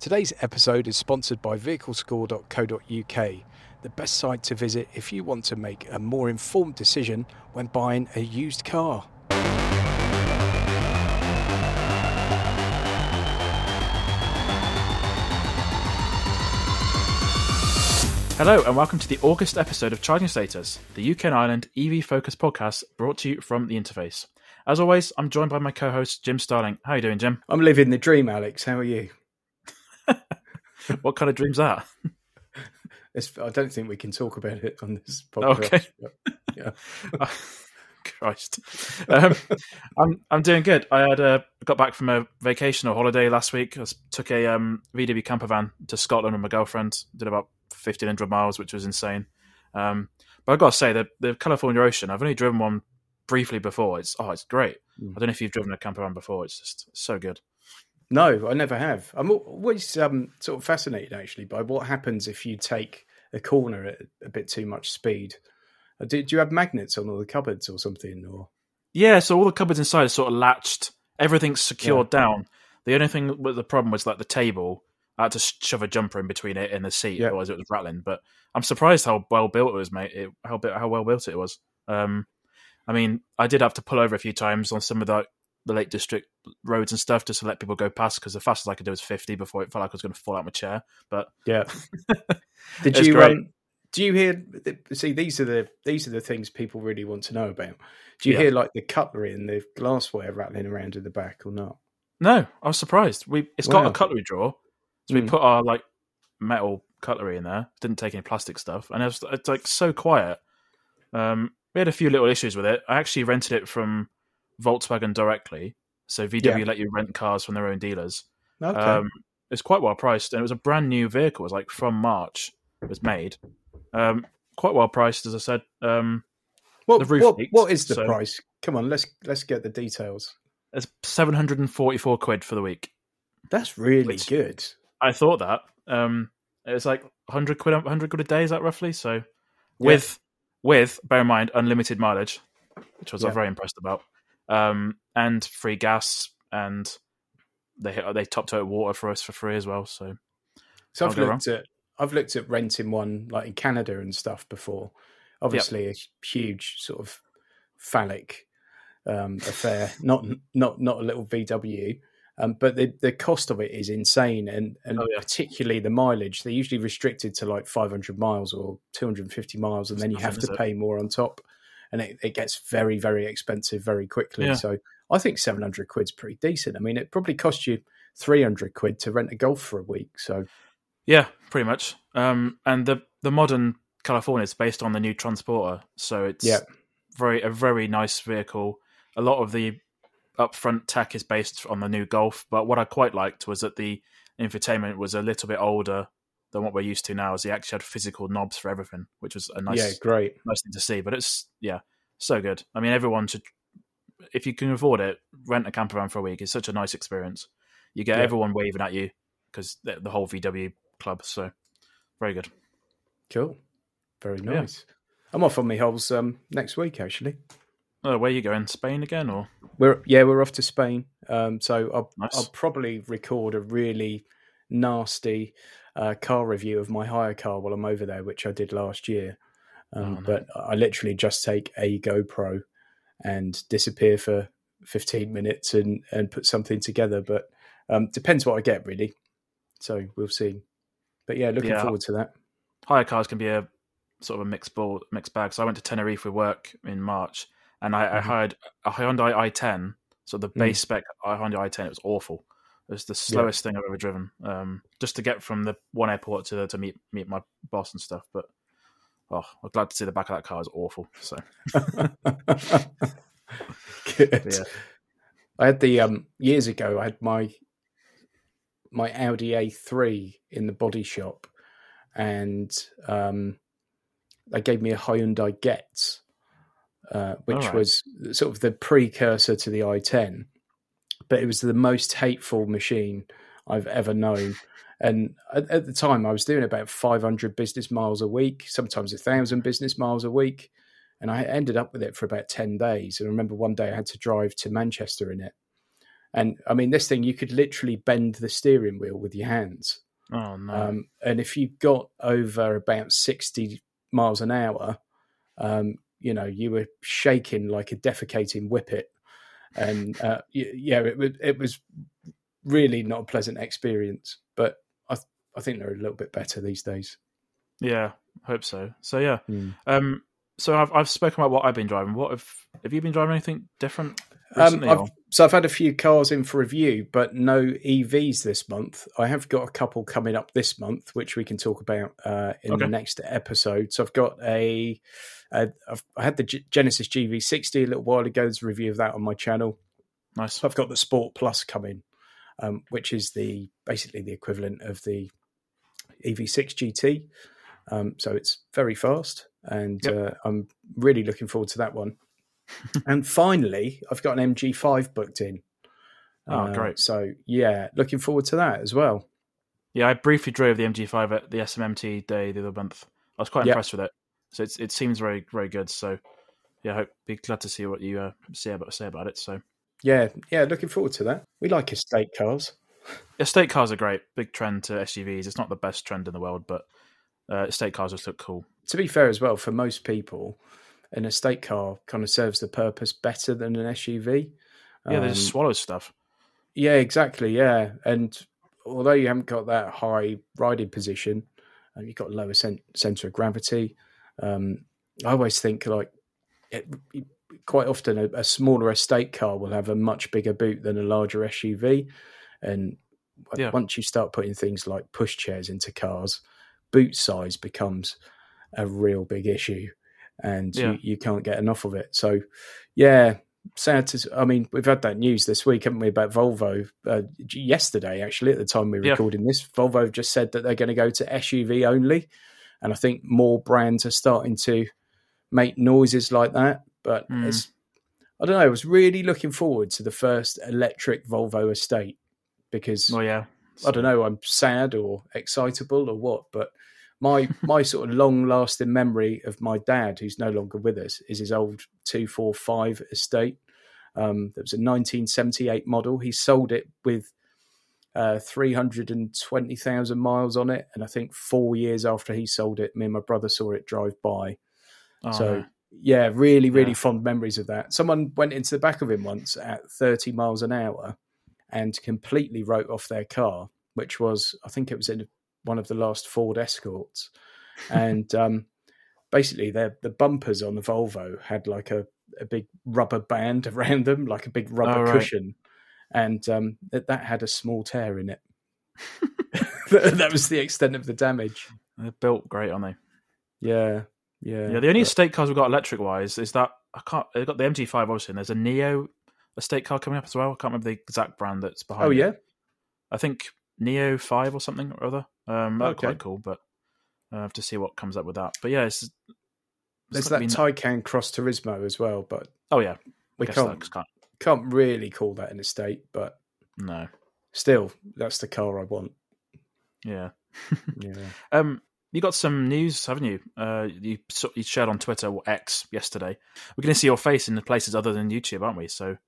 Today's episode is sponsored by vehiclescore.co.uk, the best site to visit if you want to make a more informed decision when buying a used car. Hello and welcome to the August episode of Charging Status, the UK and Ireland EV focused podcast brought to you from the interface. As always, I'm joined by my co-host Jim Starling. How are you doing, Jim? I'm living the dream, Alex. How are you? what kind of dream's that? It's, I don't think we can talk about it on this podcast. Okay. Yeah. Christ, um, I'm I'm doing good. I had a got back from a vacation or holiday last week. I took a um, VW camper van to Scotland with my girlfriend. Did about fifteen hundred miles, which was insane. Um, but I've got to say the the California Ocean. I've only driven one briefly before. It's oh, it's great. Mm. I don't know if you've driven a camper van before. It's just so good. No, I never have. I'm always um, sort of fascinated actually by what happens if you take a corner at a bit too much speed. Uh, Do, do you have magnets on all the cupboards or something? Or Yeah, so all the cupboards inside are sort of latched. Everything's secured down. The only thing with the problem was like the table. I had to shove a jumper in between it and the seat, Yeah. otherwise it was rattling. But I'm surprised how well built it was, mate. It, how how well built it was. Um, I mean, I did have to pull over a few times on some of the the Lake District roads and stuff just to let people go past because the fastest I could do was 50 before it felt like I was going to fall out of my chair. But yeah, did you? Um, do you hear? See, these are the these are the things people really want to know about. Do you Yeah. hear like the cutlery and the glassware rattling around in the back or not? no, I was surprised. We it's got a cutlery drawer, so we Mm. put our like metal cutlery in there. Didn't take any plastic stuff, and it was it's like so quiet. Um, we had a few little issues with it. I actually rented it from Volkswagen directly, so VW Yeah. let you rent cars from their own dealers. Okay. Um, it's quite well priced, and it was a brand new vehicle. It was like from March it was made. Um, quite well priced, as I said. Um, what, the roof what, leaks, what is the so- price? Come on, let's let's get the details. it's seven hundred and forty-four quid for the week. That's really Which- good. I thought that. Um, it was like hundred quid, hundred quid a day. Is that roughly? So, with with bear in mind unlimited mileage, which was Yeah. I'm very impressed about, um, and free gas, and they they topped out water for us for free as well. So So I've looked at I've looked at renting one like in Canada and stuff before. Obviously, a huge sort of phallic um, affair, not not not a little VW. Um, but the the cost of it is insane, and and Oh, yeah. particularly the mileage. They're usually restricted to like 500 miles or 250 miles, and then you have to pay more on top, and it, it gets very very expensive very quickly. Yeah. So I think 700 quid's pretty decent. I mean, it probably costs you 300 quid to rent a Golf for a week. So yeah, pretty much. Um, and the the modern California is based on the new Transporter, so it's Yeah. very a very nice vehicle. A lot of the upfront tech is based on the new Golf, but what I quite liked was that the infotainment was a little bit older than what we're used to now. As he actually had physical knobs for everything, which was a nice yeah, great. nice thing to see. But it's yeah, so good. I mean, everyone should, if you can afford it, rent a camper van for a week. It's such a nice experience. You get Yeah. everyone waving at you because the, whole VW club. So very good. Cool. Very Yeah. nice. I'm off on my holes um, next week, actually. Oh, where are you going? Spain again or? We're yeah, we're off to Spain. Um, so I'll, Nice. I'll probably record a really nasty uh, car review of my hire car while I'm over there, which I did last year. Um, Oh, no. But I literally just take a GoPro and disappear for 15 minutes and and put something together. But um, depends what I get really. So we'll see. But yeah, looking Yeah. forward to that. hire cars can be a sort of a mixed ball, mixed bag. So I went to Tenerife with work in March, and I, I Mhm. hired a Hyundai i10. So the Mm. base spec Hyundai i10, it was awful. It was the slowest thing I've ever driven. Um, just to get from the one airport to to meet meet my boss and stuff. But oh, I'm glad to see the back of that car is awful. So yeah, I had the um years ago. I had my my Audi A3 in the body shop, and um, they gave me a Hyundai Getz, uh, which Alright. was sort of the precursor to the i10, but it was the most hateful machine I've ever known. And at, at the time, I was doing about 500 business miles a week, sometimes a thousand business miles a week. And I ended up with it for about 10 days. And I remember one day I had to drive to Manchester in it. And I mean, this thing you could literally bend the steering wheel with your hands. Oh no! Um, and if you got over about sixty miles an hour, um, you know, you were shaking like a defecating whippet, and uh, yeah, it was it was really not a pleasant experience. But I I think they're a little bit better these days. Yeah, hope so. So yeah, Mm. um, so I've I've spoken about what I've been driving. What have have you been driving anything different Um, recently? I've, or- so I've had a few cars in for review, but no EVs this month. I have got a couple coming up this month, which we can talk about uh, in Okay. the next episode. So I've got a, a I've, I had the G- Genesis GV60 a little while ago. There's a review of that on my channel. nice. I've got the Sport Plus coming, um, which is the basically the equivalent of the EV6 GT. Um, so it's very fast, and Yep. uh, I'm really looking forward to that one. And finally, I've got an MG5 booked in. Oh, Uh, great. So yeah, looking forward to that as well. Yeah, I briefly drove the MG5 at the SMMT day the other month. I was quite Yep. impressed with it. So it's, it seems very very good. So yeah, I hope be glad to see what you uh, say about say about it. So Yeah, yeah, looking forward to that. We like estate cars. estate cars are great. Big trend to SUVs. It's not the best trend in the world, but uh, estate cars just look cool. To be fair as well, for most people, an estate car kind of serves the purpose better than an SUV. Yeah, they Um, just swallow stuff. Yeah, exactly. Yeah, and although you haven't got that high riding position, uh, you've got a lower cent- center of gravity. Um, I always think like it, quite often a, a smaller estate car will have a much bigger boot than a larger SUV, and Yeah. once you start putting things like pushchairs into cars, boot size becomes a real big issue, and Yeah. you, you can't get enough of it. So, yeah, sad to. I mean, we've had that news this week, haven't we, about Volvo? Uh, yesterday, actually, at the time we were Yeah. recording this, Volvo just said that they're going to go to SUV only, and I think more brands are starting to make noises like that. But Mm. it's, I don't know. I was really looking forward to the first electric Volvo estate because Oh yeah, I don't know. I'm sad or excitable or what, but my my sort of long lasting memory of my dad, who's no longer with us, is his old two four five estate. Um, that was a 1978 model. He sold it with uh, 320,000 miles on it, and I think four years after he sold it, me and my brother saw it drive by. Oh, so yeah, really, really Yeah. fond memories of that. Someone went into the back of him once at 30 miles an hour and completely wrote off their car, which was, I think it was in one of the last Ford Escorts. And um, basically, their, the bumpers on the Volvo had like a, a big rubber band around them, like a big rubber Oh, right. cushion. And um, that, that had a small tear in it. that was the extent of the damage. they're built great, aren't they? Yeah. Yeah. Yeah, the only but- estate cars we've got electric wise is that I can't. They've got the MG5 obviously, and there's a Nio estate car coming up as well. I can't remember the exact brand that's behind. Oh, it. yeah. I think Nio Five or something or other. Um, Okay. quite cool, but I have to see what comes up with that. But yeah, it's, it's There's that been- Taycan Cross Turismo as well, but oh yeah, we can't can't. can't really call that an estate. But No, still, that's the car I want. yeah. Yeah, Um, you got some news, haven't you? Uh, you you shared on Twitter or X yesterday. We're going to see your face in the places other than YouTube, aren't we? So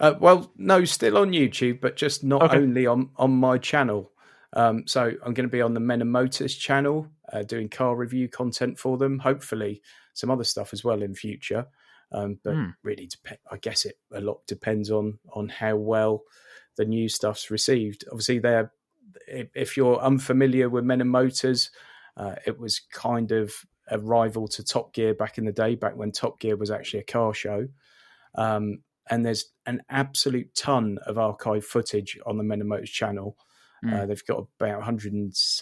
uh, well, no, still on YouTube, but just not Okay. only on on my channel. Um, so I'm going to be on the Men and Motors channel, uh, doing car review content for them. Hopefully, some other stuff as well in future. Um, but Hmm. really, dep- I guess it a lot depends on on how well the new stuff's received. Obviously, they're if, if you're unfamiliar with Men and Motors, uh, it was kind of a rival to Top Gear back in the day, back when Top Gear was actually a car show. Um, and there's an absolute ton of archive footage on the Men and Motors channel. Uh, Mm. they've got about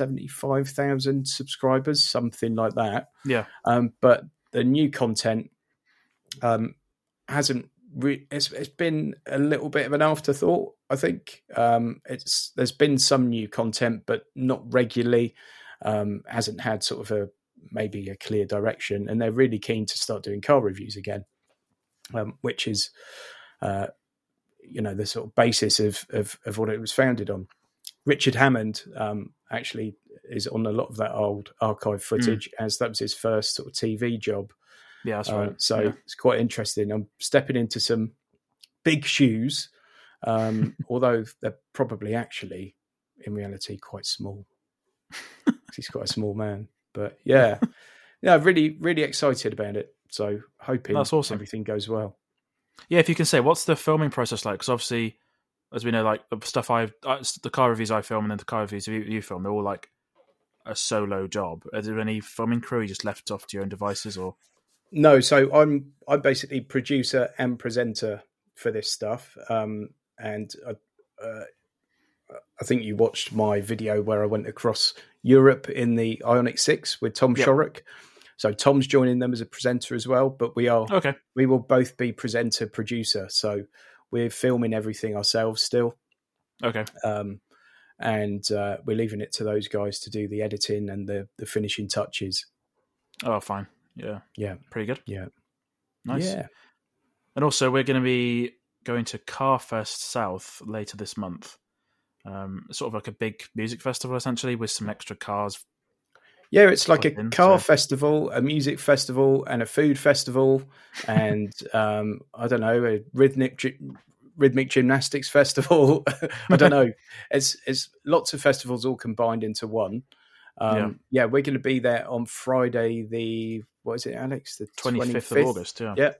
175,000 subscribers, something like that. yeah, Um, but the new content um, hasn't. Re- it's, it's been a little bit of an afterthought. I think um, it's there's been some new content, but not regularly. Um, hasn't had sort of a maybe a clear direction, and they're really keen to start doing car reviews again, um, which is uh, you know the sort of basis of, of of what it was founded on. Richard Hammond um, actually is on a lot of that old archive footage, as that was his first sort of TV job. yeah, that's Uh, right. so yeah. it's quite interesting. I'm stepping into some big shoes Um, although they're probably actually, in reality, quite small. he's quite a small man. But yeah, yeah, really, really excited about it. So hoping That's awesome. everything goes well. Yeah, if you can say, what's the filming process like? Because obviously, as we know, like the stuff I've, uh, the car reviews I film and then the car reviews you, you film, they're all like a solo job. Are there any filming crew you just left off to your own devices or? No, so I'm I'm basically producer and presenter for this stuff, um, and I, uh, I think you watched my video where I went across Europe in the Ioniq Six with Tom Yep. Shorrock. So Tom's joining them as a presenter as well, but we are Okay. we will both be presenter producer. So we're filming everything ourselves still, Okay. um, and uh, we're leaving it to those guys to do the editing and the the finishing touches. Oh, fine. Yeah. Yeah. Pretty good. Yeah, Nice. yeah. And also, we're going to be going to Carfest South later this month. Um, sort of like a big music festival, essentially, with some extra cars. Yeah, it's like a car festival, a music festival, and a food festival, and um, I don't know, a rhythmic rhythmic gymnastics festival. I don't know. It's it's lots of festivals all combined into one. Um, yeah. we're going to be there on Friday, the what is it, Alex? The 25th, 25th? of August. Yeah. Yeah,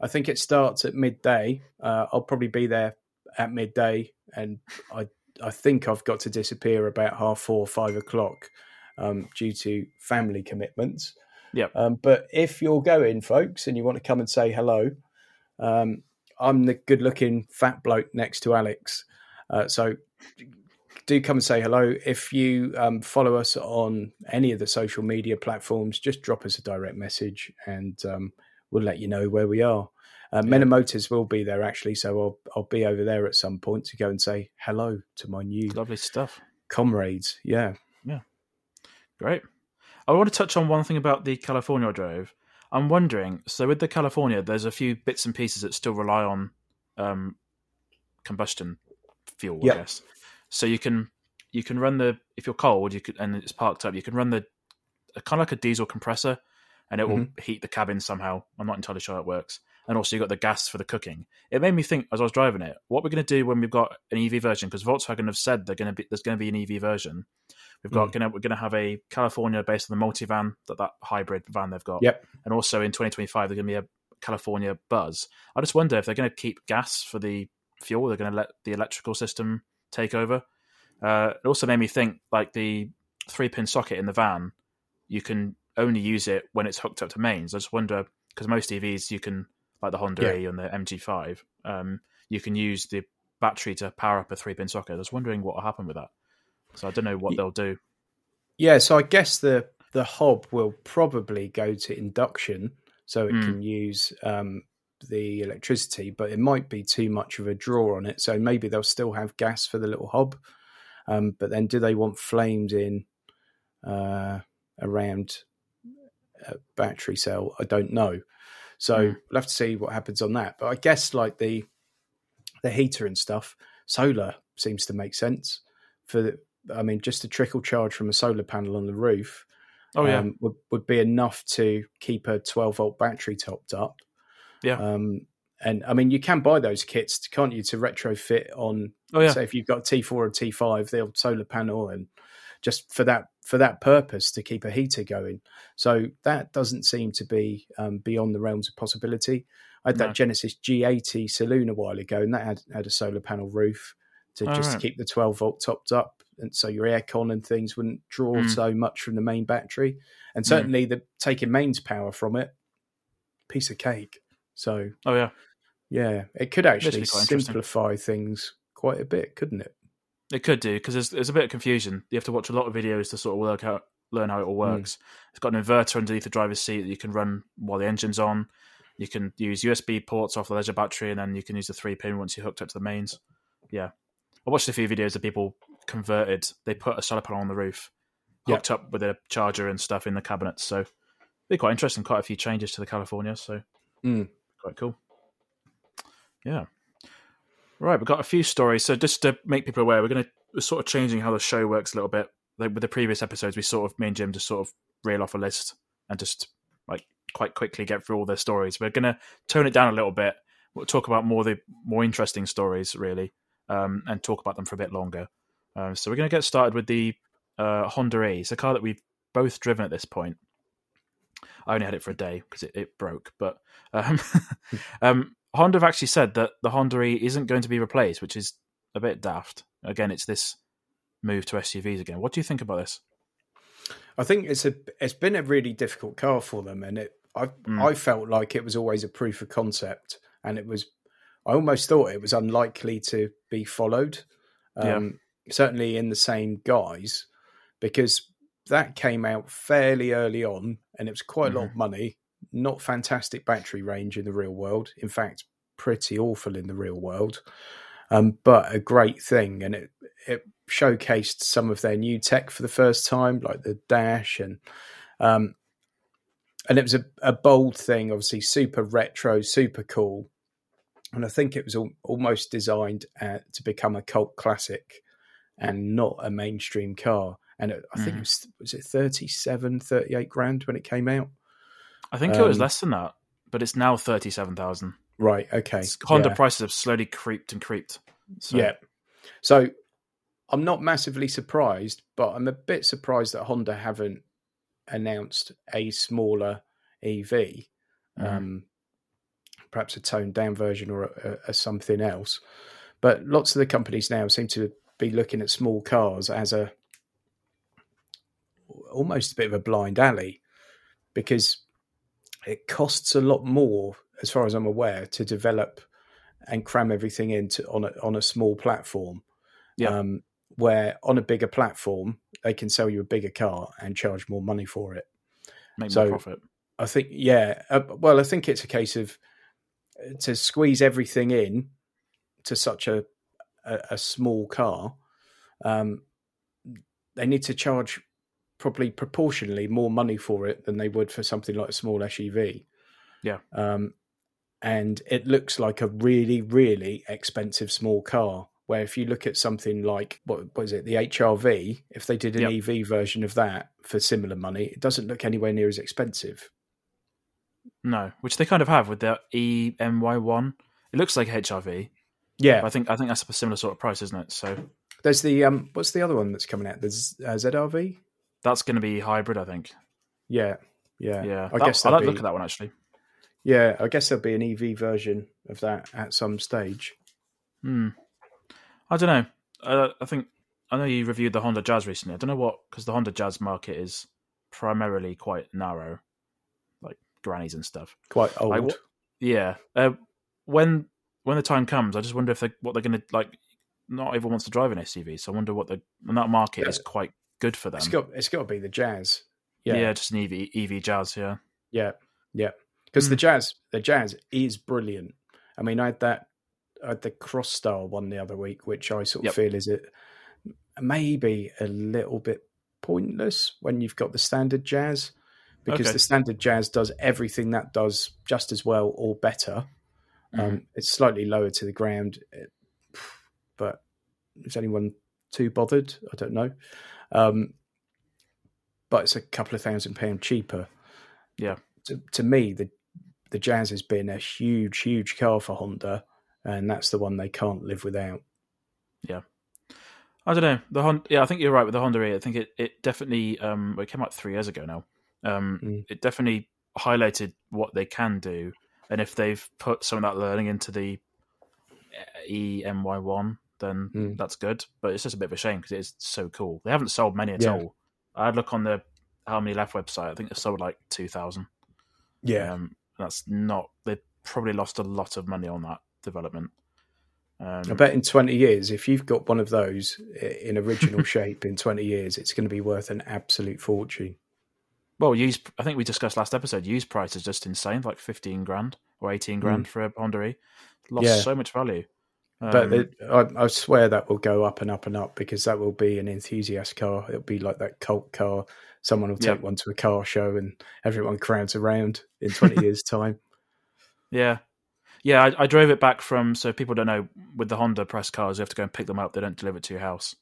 I think it starts at midday. Uh, I'll probably be there at midday, and I I think I've got to disappear about half four, five o'clock, um, due to family commitments. Yep. Um, but if you're going, folks, and you want to come and say hello, um, I'm the good-looking fat bloke next to Alex. Uh, so do come and say hello. If you um, follow us on any of the social media platforms, just drop us a direct message and um, we'll let you know where we are. Uh, Men and Motors will be there actually, so I'll I'll be over there at some point to go and say hello to my new Lovely stuff. comrades. Yeah, Great. I want to touch on one thing about the California I drove. I'm wondering, so with the California, there's a few bits and pieces that still rely on um, combustion fuel, Yep. I guess. So you can you can run the if you're cold, you could and it's parked up, you can run the kind of like a diesel compressor, and it will heat the cabin somehow. I'm not entirely sure how it works. And also, you got the gas for the cooking. It made me think as I was driving it, what we're going to do when we've got an EV version, because Volkswagen have said they're going to be there's going to be an EV version. We've got gonna, we're going to have a California based on the multivan that that hybrid van they've got. Yep. And also in 2025 there's going to be a California Buzz. I just wonder if they're going to keep gas for the fuel. They're going to let the electrical system take over. Uh, it also made me think like the three pin socket in the van. You can only use it when it's hooked up to mains. I just wonder because most EVs you can like the Honda Yeah. E and the MG5, um, you can use the battery to power up a three pin socket. I was wondering what will happen with that. So I don't know what they'll do. yeah. So I guess the the hob will probably go to induction, so it Mm. can use um, the electricity, but it might be too much of a draw on it. So maybe they'll still have gas for the little hob, um, but then do they want flames in uh, around a battery cell? I don't know. So Mm. we'll have to see what happens on that. But I guess like the the heater and stuff, solar seems to make sense for. The, I mean, just a trickle charge from a solar panel on the roof Oh yeah, um, would would be enough to keep a 12 volt battery topped up. Yeah. Um, and I mean, you can buy those kits, can't you, to retrofit on? oh yeah. Say if you've got T four or T five, the old solar panel, and just for that for that purpose to keep a heater going. So that doesn't seem to be um, beyond the realms of possibility. I had that Genesis G80 saloon a while ago, and that had, had a solar panel roof to Oh, just right. to keep the 12 volt topped up, and so your aircon and things wouldn't draw Mm. so much from the main battery. And certainly, the taking mains power from it, piece of cake. So Oh yeah. yeah, it could actually be quite interesting. simplify things quite a bit, couldn't it? It could do because there's, there's a bit of confusion. You have to watch a lot of videos to sort of work out, learn how it all works. It's got an inverter underneath the driver's seat that you can run while the engine's on. You can use USB ports off the leisure battery, and then you can use the three pin once you're hooked up to the mains. Yeah, I watched a few videos of people converted. They put a solar panel on the roof, hooked up with a charger and stuff in the cabinets. So, be quite interesting. Quite a few changes to the California. So, Mm. quite cool. Yeah. Right, we've got a few stories. So just to make people aware, we're going to we're sort of changing how the show works a little bit. Like with the previous episodes, we sort of me and Jim just sort of reel off a list and just like quite quickly get through all their stories. We're going to tone it down a little bit. we'll talk about more the more interesting stories really, um, and talk about them for a bit longer. Um, so we're going to get started with the uh, Honda E. It's a car that we've both driven at this point. I only had it for a day because it, it, broke, but um, um, Honda have actually said that the Honda E isn't going to be replaced, which is a bit daft. Again, it's this move to SUVs again. What do you think about this? I think it's a it's been a really difficult car for them, and it I mm. I felt like it was always a proof of concept, and it was I almost thought it was unlikely to be followed. Um, yeah. Certainly in the same guise, because that came out fairly early on, and it was quite mm-hmm. a lot of mm-hmm. money. Not fantastic battery range in the real world. In fact, pretty awful in the real world. Um, but a great thing, and it it showcased some of their new tech for the first time, like the dash and um, and it was a, a bold thing, obviously super retro, super cool, and I think it was al- almost designed uh, to become a cult classic and not a mainstream car. And it, I think mm. it was was it 37, 38 grand when it came out. I think um, it was um, less than that, but it's now thirty seven thousand. Right. Okay. Honda yeah. prices have slowly creeped and creeped. So. Yeah. So I'm not massively surprised, but I'm a bit surprised that Honda haven't announced a smaller EV, mm. um, perhaps a toned down version or a, a, a something else. But lots of the companies now seem to be looking at small cars as a almost a bit of a blind alley because it costs a lot more, as far as I'm aware, to develop and cram everything into on a on a small platform. Yeah. Um, where on a bigger platform they can sell you a bigger car and charge more money for it. Make so more profit. I think, yeah. Uh, well, I think it's a case of uh, to squeeze everything in to such a a, a small car. Um, they need to charge probably proportionally more money for it than they would for something like a small SUV. Yeah. Um, and it looks like a really, really expensive small car where if you look at something like what was it the HRV, if they did an yep. EV version of that for similar money, it doesn't look anywhere near as expensive. No, which they kind of have with the e:Ny one. It looks like HRV. Yeah, I think I think that's a similar sort of price, isn't it? So there's the um, what's the other one that's coming out? There's uh, ZRV. That's going to be hybrid, I think. Yeah, yeah, yeah. I that, guess I like be, look at that one actually. Yeah, I guess there'll be an EV version of that at some stage. Hmm. I don't know. Uh, I think I know you reviewed the Honda Jazz recently. I don't know what because the Honda Jazz market is primarily quite narrow, like grannies and stuff. Quite old. Like, yeah. Uh, when when the time comes, I just wonder if they what they're going to like. Not everyone wants to drive an SUV, so I wonder what the and that market yeah. is quite good for them. It's got it's got to be the Jazz. Yeah, yeah, just an EV EV Jazz. Yeah, yeah, yeah. Because mm. the hmm. Jazz the Jazz is brilliant. I mean, I had that uh, the cross style one the other week, which I sort of yep. feel is it maybe a little bit pointless when you've got the standard jazz because okay. the standard jazz does everything that does just as well or better. Mm-hmm. Um, it's slightly lower to the ground, but is anyone too bothered? I don't know. Um, but it's a couple of thousand pound cheaper. Yeah. To, to me, the the Jazz has been a huge, huge car for Honda, and that's the one they can't live without. Yeah. I don't know. The Honda, yeah, I think you're right with the Honda E. I think it, it definitely um it came out three years ago now. Um mm. it definitely highlighted what they can do and if they've put some of that learning into the e:Ny one, then mm. that's good. But it's just a bit of a shame because it is so cool. They haven't sold many at yeah. all. I'd look on the how many left website. I think they sold like two thousand. Yeah, um, that's not. They probably lost a lot of money on that development. Um, I bet in 20 years, if you've got one of those in original shape in 20 years, it's going to be worth an absolute fortune. Well, use I think we discussed last episode. Used price is just insane, like 15 grand or 18 grand mm. for a Honda E. Lost yeah. so much value. Um, but it, I, I, swear that will go up and up and up because that will be an enthusiast car. It'll be like that cult car. Someone will take yeah. one to a car show and everyone crowds around in 20 years' time. Yeah, yeah, I, I, drove it back from. So people don't know with the Honda press cars, you have to go and pick them up. They don't deliver it to your house.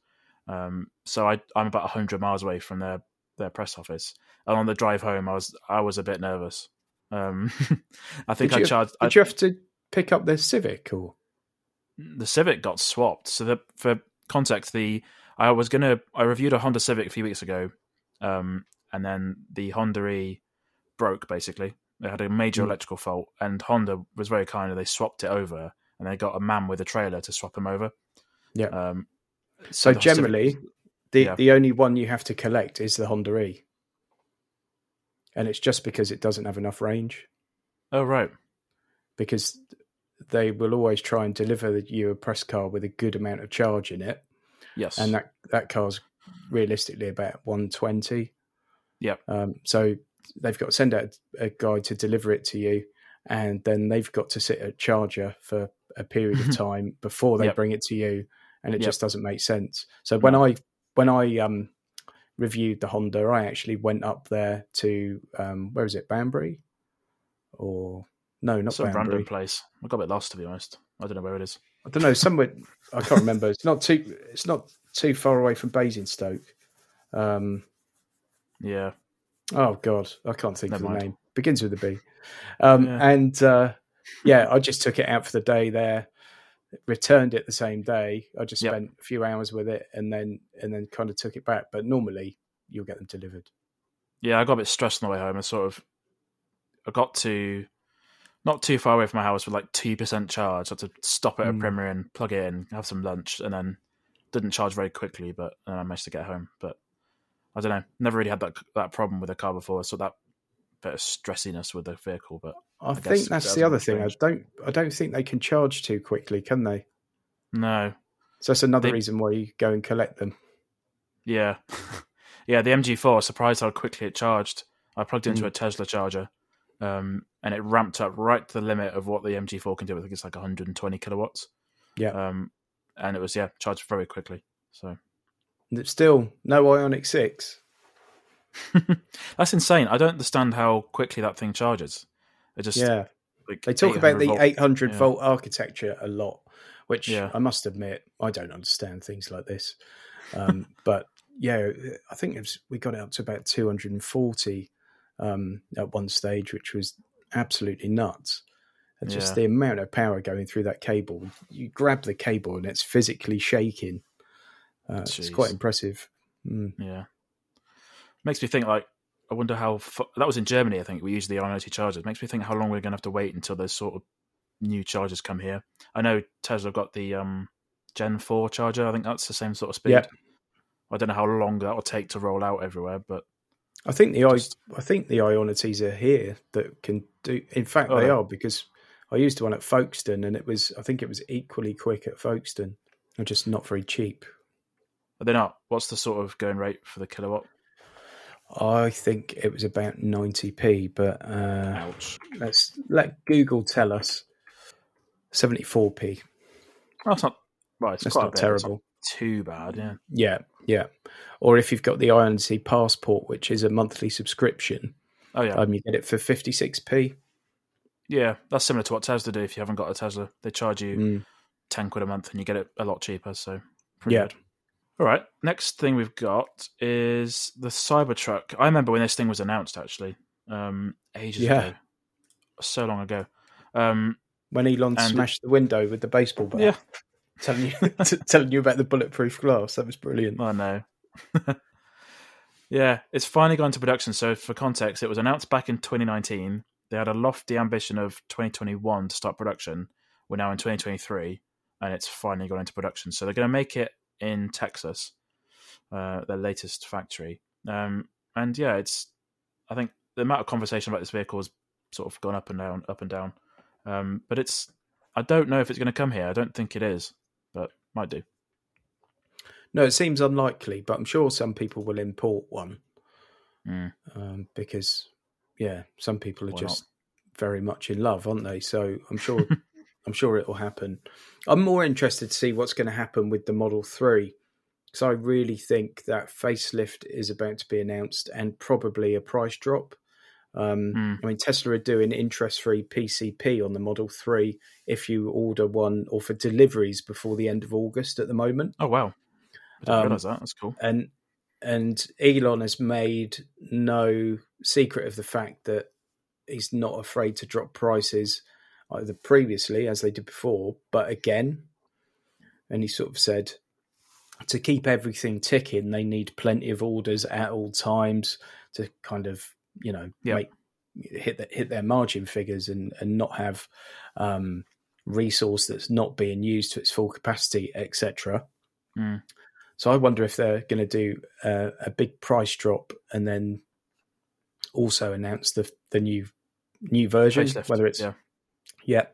Um, so I, I'm about hundred miles away from their their press office. And on the drive home, I was I was a bit nervous. Um, I think did I charged. Did I, you have to pick up their Civic or the Civic got swapped. So the, for context, the I was gonna I reviewed a Honda Civic a few weeks ago, um, and then the Honda E broke basically. It had a major Mm. electrical fault, and Honda was very kind. and They swapped it over, and they got a man with a trailer to swap him over. Yeah. Um, so the Civic- generally the yeah. the only one you have to collect is the Honda E. And it's just because it doesn't have enough range. oh right, because they will always try and deliver you a press car with a good amount of charge in it, yes, and that that car's realistically about one twenty. Yep. Um, so they've got to send out a guy to deliver it to you, and then they've got to sit at charger for a period of time before they Yep. bring it to you, and it Yep. just doesn't make sense. So when I when I um reviewed the Honda, I actually went up there to um where is it, Banbury, or no, not some random place. I got a bit lost to be honest. I don't know where it is. I don't know, somewhere I can't remember. It's not too it's not too far away from Basingstoke. Um Yeah, oh god, I can't think Never of the mind. name. Begins with a B. Um Yeah. and uh yeah, I just took it out for the day there, returned it the same day. I just Yep. spent a few hours with it and then and then kind of took it back. But normally you'll get them delivered. yeah. I got a bit stressed on the way home. I sort of, I got to not too far away from my house with like two percent charge. I had to stop at a Mm. Premier Inn, plug it in, have some lunch, and then didn't charge very quickly. But then I managed to get home. But I don't know. Never really had that that problem with a car before. So that bit of stressiness with the vehicle. But I, guess think that's the other thing. I don't I don't think they can charge too quickly, can they? no, So that's another They- reason why you go and collect them. yeah, yeah. The MG4 surprised how quickly it charged. I plugged it into Mm. a Tesla charger. Um, and it ramped up right to the limit of what the MG4 can do. I think it's like 120 kilowatts. Yeah. Um, and it was yeah charged very quickly. So still no Ioniq Six. that's insane. I don't understand how quickly that thing charges. It just Yeah. like They talk about the volt. 800 yeah. volt architecture a lot, which Yeah. I must admit I don't understand things like this. Um, but yeah, I think was, we got it up to about 240 um, at one stage, which was absolutely nuts. And just Yeah. the amount of power going through that cable, you grab the cable and it's physically shaking. Uh, it's quite impressive. Mm. Yeah, makes me think like I wonder how fu- that was in Germany. I think we use the Ionity chargers. Makes me think how long we're going to have to wait until those sort of new chargers come here. I know Tesla got the um, Gen Four charger. I think that's the same sort of speed. Yeah. I don't know how long that will take to roll out everywhere, but I think the I, Just- I think the Ionities are here that can do. In fact, Oh, they are because I used one at Folkestone, and it was I think it was equally quick at Folkestone, and just not very cheap. are they not? What's the sort of going rate for the kilowatt? I think it was about ninety p, but uh, Ouch. let's let Google tell us. Seventy four p. That's not. Right, it's That's not terrible. too bad. Yeah. Yeah, yeah. Or if you've got the Ionity Passport, which is a monthly subscription, Oh yeah. um, you get it for fifty six p. yeah, that's similar to what Tesla do. If you haven't got a Tesla, they charge you Mm. ten quid a month, and you get it a lot cheaper. So pretty Yeah. good. All right. Next thing we've got is the Cybertruck. I remember when this thing was announced, actually, um, ages Yeah. ago, so long ago. Um, When Elon And- smashed the window with the baseball bat. yeah, telling you t- telling you about the bulletproof glass. That was brilliant. I know. yeah, it's finally gone to production. So, for context, it was announced back in 2019. They had a lofty ambition of 2021 to start production. We're now in 2023, and it's finally gone into production. So, they're going to make it in Texas, uh, their latest factory. Um, and yeah, it's. I think the amount of conversation about this vehicle has sort of gone up and down, up and down. Um, but it's. I don't know if it's going to come here. I don't think it is, but might do. No, it seems unlikely, but I'm sure some people will import one Mm. um, because, yeah, some people are Why just very much in love, aren't they? So I'm sure I'm sure it will happen. I'm more interested to see what's going to happen with the Model Three because I really think that facelift is about to be announced and probably a price drop. Um, Mm. I mean, Tesla are doing interest-free PCP on the Model Three if you order one, or for deliveries before the end of August at the moment. Oh wow! I didn't Um, realize that. That's cool. and and Elon has made no secret of the fact that he's not afraid to drop prices either previously as they did before, but again. And he sort of said to keep everything ticking, they need plenty of orders at all times to kind of you know Yeah. make hit the, hit their margin figures and and not have um, resource that's not being used to its full capacity, etc. Mm. So I wonder if they're going to do uh, a big price drop and then also announce the the new new version, Facelift, whether it's yeah. yeah,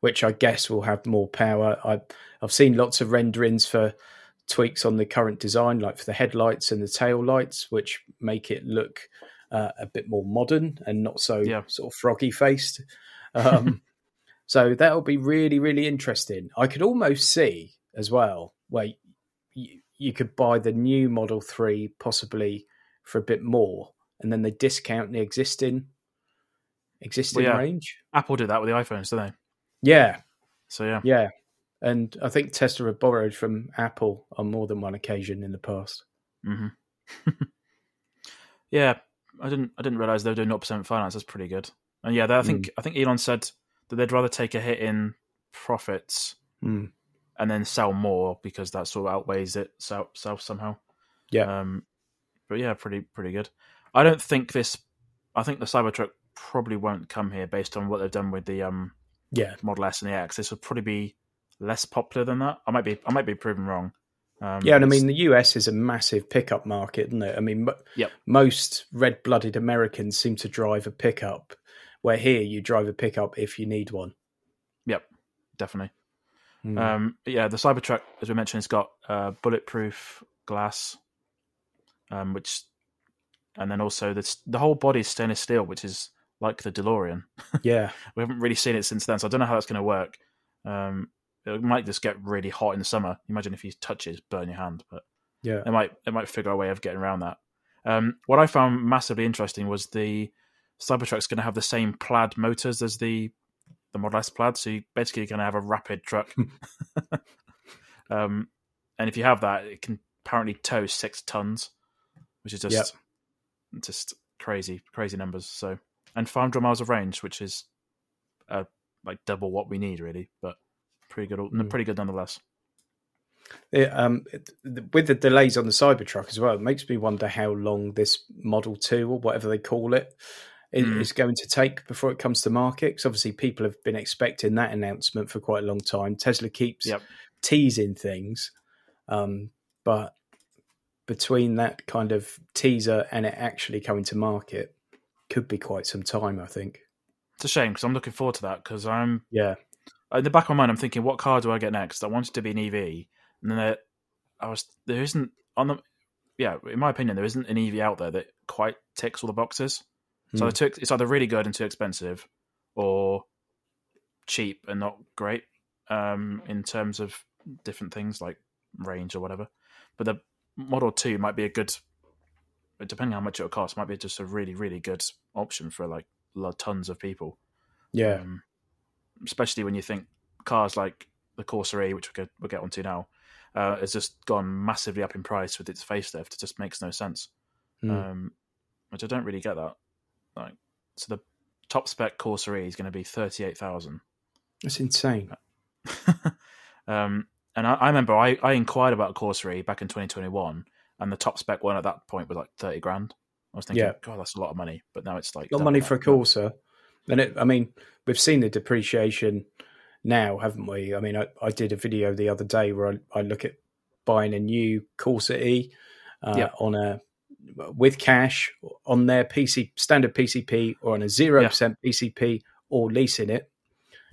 which I guess will have more power. I I've seen lots of renderings for tweaks on the current design, like for the headlights and the tail lights, which make it look uh, a bit more modern and not so Yeah. sort of froggy faced. Um, so that'll be really really interesting. I could almost see as well where you, you could buy the new Model Three possibly for a bit more, and then they discount the existing existing Well, yeah. range. Apple did that with the iPhones, didn't they? Yeah, So yeah, yeah. And I think Tesla have borrowed from Apple on more than one occasion in the past. hmm yeah. I didn't I didn't realize they were doing 0% finance. That's pretty good. And yeah, they- I think I think Elon said that they'd rather take a hit in profits Mm. And then sell more because that sort of outweighs it self, somehow. Yeah. Um, but yeah, pretty pretty good. I don't think this. I think the Cybertruck probably won't come here based on what they've done with the um, Yeah, Model S and the X. This would probably be less popular than that. I might be I might be proven wrong. Um, yeah, and I mean the US is a massive pickup market, isn't it? I mean, Yep. most red-blooded Americans seem to drive a pickup, where here you drive a pickup if you need one. yep, definitely. Mm. Um, yeah, the Cybertruck, as we mentioned, it's got uh, bulletproof glass, um, which, and then also the the whole body is stainless steel, which is like the DeLorean. yeah, We haven't really seen it since then, so I don't know how that's going to work. Um, it might just get really hot in the summer. Imagine if you touch it, burn your hand, but yeah, it might it might figure a way of getting around that. Um, what I found massively interesting was the Cybertruck's going to have the same plaid motors as the the Model S plaid, so you basically going to have a rapid truck. um, and if you have that, it can apparently tow six tons, which is just Yep. just crazy, crazy numbers. So and 500 miles of range, which is uh, like double what we need, really, but pretty good, Mm. pretty good nonetheless. Um, it- with the delays on the Cybertruck as well, it makes me wonder how long this Model Two or whatever they call it i- Mm. is going to take before it comes to market. Because obviously, people have been expecting that announcement for quite a long time. Tesla keeps Yep. teasing things, um, but between that kind of teaser and it actually coming to market, could be quite some time. I think. It's a shame because I'm looking forward to that because I'm Yeah, in the back of my mind, I'm thinking, what car do I get next? I wanted to be an EV, and then there, I was there isn't on the yeah, in my opinion, there isn't an EV out there that quite ticks all the boxes. So Hmm. it's, too, it's either really good and too expensive, or cheap and not great um, in terms of different things like range or whatever. But the Model Two might be a good, depending on how much it will cost, might be just a really really good option for like tons of people. yeah, Um, especially when you think cars like the Corsa E, which we'll get, we'll get onto now, uh, has just gone massively up in price with its facelift. It just makes no sense. Mm. Um, which I don't really get that. Like, so the top spec Corsa E is going to be thirty eight thousand. that's insane. um, and I, I remember I, I inquired about Corsa E back in twenty twenty one, and the top spec one at that point was like thirty grand. I was thinking, Yeah. God, that's a lot of money. But now it's like A lot of money for a Corsa. And it, I mean, we've seen the depreciation now, haven't we? I mean, I, I did a video the other day where I, I look at buying a new Corsa E uh, Yeah. on a with cash on their PC standard PCP or on a zero percent PCP or leasing it.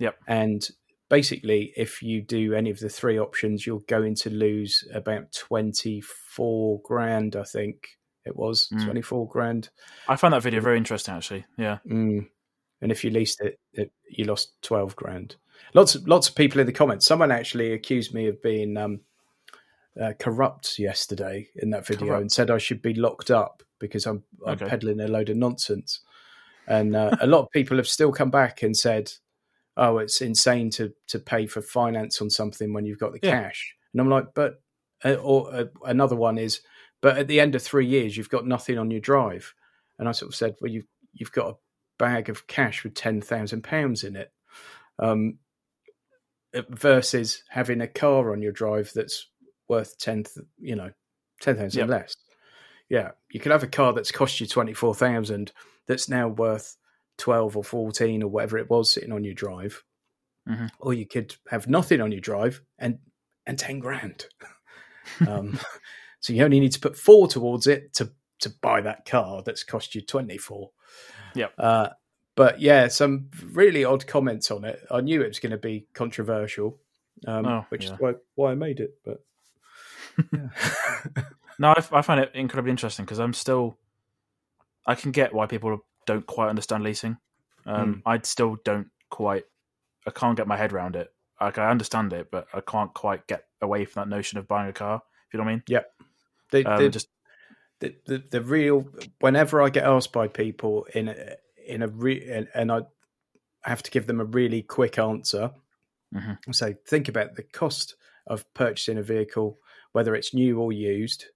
Yep. And basically, if you do any of the three options, you're going to lose about twenty four grand. I think it was Mm. twenty four grand. I found that video very interesting, actually. Yeah, Mm. And if you leased it, it, you lost twelve grand. Lots of lots of people in the comments. Someone actually accused me of being um, uh, corrupt yesterday in that video Corrupt. and said I should be locked up because I'm, I'm Okay. peddling a load of nonsense. And uh, a lot of people have still come back and said, "Oh, it's insane to to pay for finance on something when you've got the Yeah. cash." And I'm like, "But," uh, or uh, another one is, "But at the end of three years, you've got nothing on your drive." And I sort of said, "Well, you've you've got a bag of cash with ten thousand pounds in it." um, versus having a car on your drive that's worth ten, you know, ten thousand Yep. less. Yeah, you could have a car that's cost you twenty four thousand that's now worth twelve or fourteen or whatever it was sitting on your drive, Mhm. or you could have nothing on your drive and and ten grand. um, so you only need to put four towards it to to buy that car that's cost you twenty four. Yep. Uh, but yeah, some really odd comments on it. I knew it was going to be controversial, um, Oh, which yeah. is why, why I made it. But yeah. No, I, I find it incredibly interesting because I'm still. I can get why people don't quite understand leasing. Um, Hmm. I still don't quite. I can't get my head around it. Like I understand it, but I can't quite get away from that notion of buying a car. If you know what I mean? the, Um, the, just the, the the real whenever I get asked by people in a, in a re, and, and I have to give them a really quick answer. Mhm. So think about the cost of purchasing a vehicle, whether it's new or used,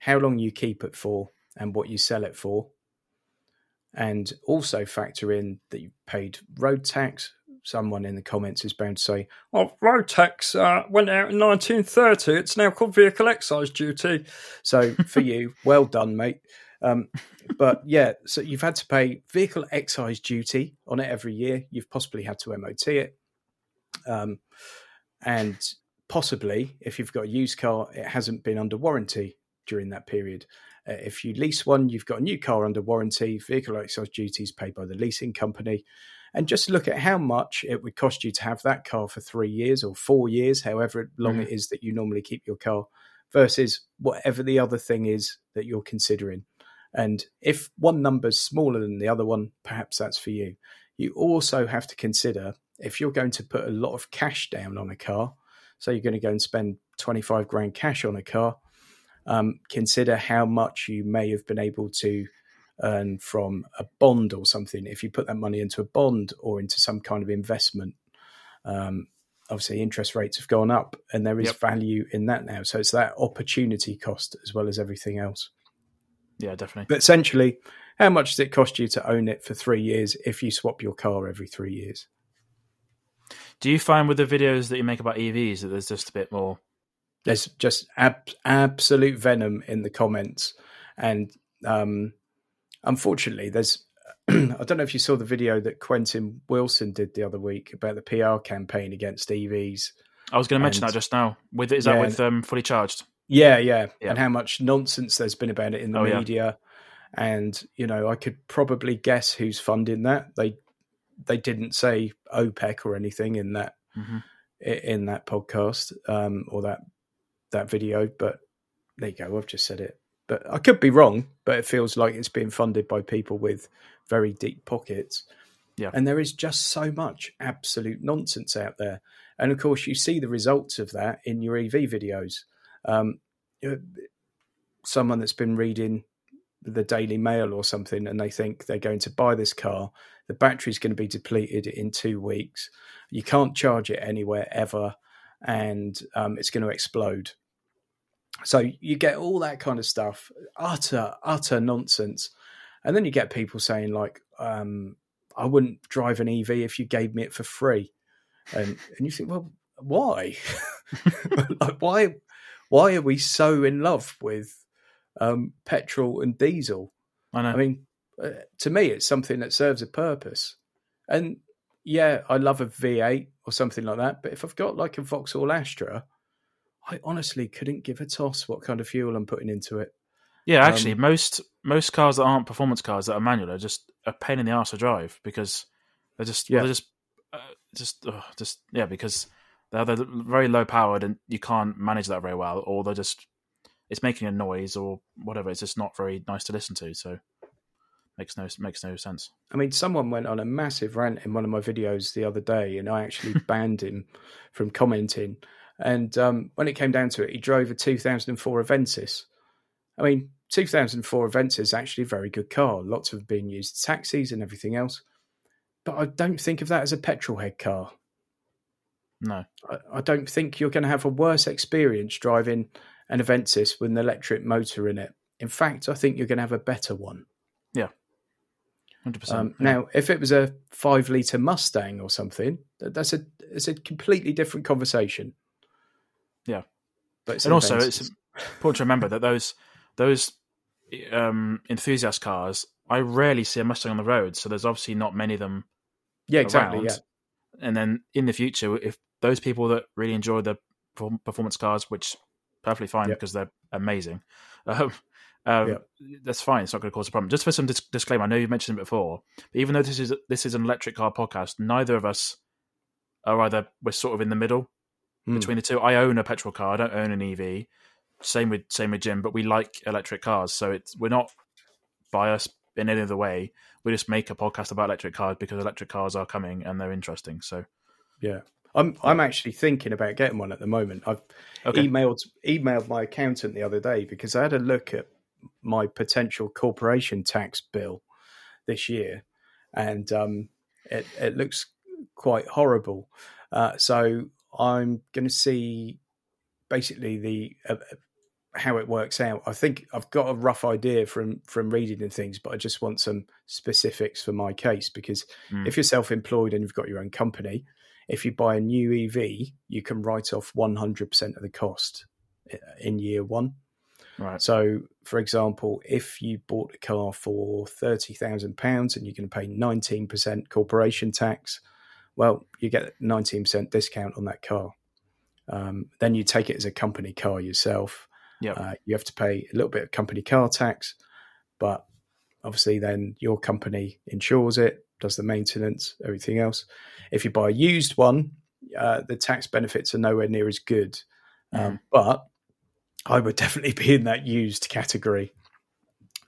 how long you keep it for, and what you sell it for, and also factor in that you paid road tax. Someone in the comments is bound to say, "Oh, road tax uh, went out in 1930. It's now called vehicle excise duty." So for you, well done, mate. Um, but yeah, so you've had to pay vehicle excise duty on it every year. You've possibly had to MOT it, um, and possibly if you've got a used car, it hasn't been under warranty during that period. Uh, if you lease one, you've got a new car under warranty. Vehicle excise duties paid by the leasing company. And just look at how much it would cost you to have that car for three years or four years, however long Mhm. it is that you normally keep your car, versus whatever the other thing is that you're considering. And if one number's smaller than the other one, perhaps that's for you. You also have to consider if you're going to put a lot of cash down on a car, so you're going to go and spend 25 grand cash on a car, um, consider how much you may have been able to earn from a bond or something. If you put that money into a bond or into some kind of investment, um, obviously interest rates have gone up and there is Yep. value in that now. So it's that opportunity cost as well as everything else. yeah, definitely. But essentially, how much does it cost you to own it for three years if you swap your car every three years? Do you find with the videos that you make about EVs that there's just a bit more? There's just ab- absolute venom in the comments, and um, unfortunately, there's. I don't know if you saw the video that Quentin Wilson did the other week about the PR campaign against EVs. I was going to mention And- that just now. With is that with um, fully charged? Yeah, yeah, Yeah. and how much nonsense there's been about it in the Oh, yeah. media, and you know, I could probably guess who's funding that. They they didn't say OPEC or anything in that hmm in that podcast um, or that that video, but there you go. I've just said it, but I could be wrong. But it feels like it's being funded by people with very deep pockets. Yeah. and there is just so much absolute nonsense out there, and of course you see the results of that in your EV videos. Um, someone that's been reading the Daily Mail or something, and they think they're going to buy this car. The battery's going to be depleted in two weeks. You can't charge it anywhere ever, and um, it's going to explode. So you get all that kind of stuff, utter utter nonsense, and then you get people saying like, um, "I wouldn't drive an EV if you gave me it for free," and and you think, well, why? like, why? Why are we so in love with um, petrol and diesel? I know. I mean, uh, to me, it's something that serves a purpose. And yeah, I love a V8 or something like that. But if I've got like a Vauxhall Astra, I honestly couldn't give a toss what kind of fuel I'm putting into it. yeah, actually, um, most most cars that aren't performance cars that are manual are just a pain in the arse to drive because they're just Yeah. they're just uh, just just yeah because they're, they're very low powered and you can't manage that very well or they're just it's making a noise or whatever. It's just not very nice to listen to. So makes no makes no sense. I mean, someone went on a massive rant in one of my videos the other day, and I actually banned him from commenting. And um, when it came down to it, he drove a 2004 Avensis. I mean, 2004 Avensis is actually a very good car. Lots of being used taxis and everything else. But I don't think of that as a petrol head car. No, I, I don't think you're going to have a worse experience driving an Avensis with an electric motor in it. In fact, I think you're going to have a better one. Yeah. hundred percent. Um, now, if it was a five liter Mustang or something, that's a it's a completely different conversation. Yeah. but it's and also it's important to remember that those those um, enthusiast cars, I rarely see a Mustang on the road, so there's obviously not many of them yeah, exactly. around. Yeah, And then in the future, if those people that really enjoy the performance cars, which perfectly fine Yep. because they're amazing, um, um, Yep. that's fine. It's not going to cause a problem. Just for some dis- disclaimer, I know you mentioned it before, but even though this is this is an electric car podcast, neither of us are either we're sort of in the middle Hmm. between the two. I own a petrol car. I don't own an EV. Same with same with Jim, but we like electric cars, so it's we're not biased in any other way. We just make a podcast about electric cars because electric cars are coming and they're interesting. So yeah. I'm I'm actually thinking about getting one at the moment. I've okay, emailed emailed my accountant the other day because I had a look at my potential corporation tax bill this year, and um, it it looks quite horrible. Uh, so I'm going to see basically the uh, how it works out. I think I've got a rough idea from from reading and things, but I just want some specifics for my case because Mm. if you're self-employed and you've got your own company, if you buy a new EV, you can write off 100% of the cost in year one. right, So, for example, if you bought a car for £30,000 and you're going to pay 19% corporation tax, well, you get a 19% discount on that car. Um, then you take it as a company car yourself. Yep. Uh, you have to pay a little bit of company car tax, but obviously then your company insures it, does the maintenance, everything else. If you buy a used one, uh, the tax benefits are nowhere near as good. Um, but I would definitely be in that used category.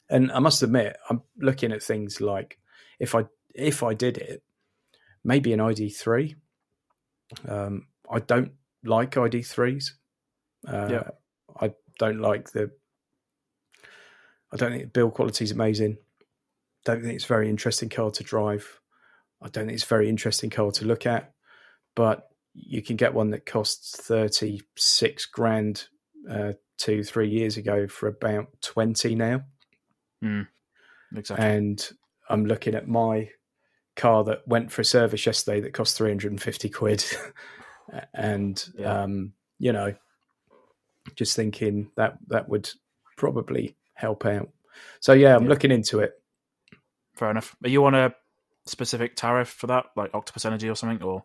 And I must admit, I'm looking at things like if I if I did it, maybe an ID3. Um, I don't like ID3s. Uh, Yeah. I don't like the. I don't think the build quality is amazing. Don't think it's a very interesting car to drive. I don't think it's a very interesting car to look at. But you can get one that costs thirty six grand uh, two three years ago for about twenty now exactly. and I'm looking at my car that went for a service yesterday that cost 350 quid. and, Yeah. um, you know, just thinking that that would probably help out. So, yeah, I'm Yeah. looking into it. Fair enough. Are you on a specific tariff for that, like Octopus Energy or something? Or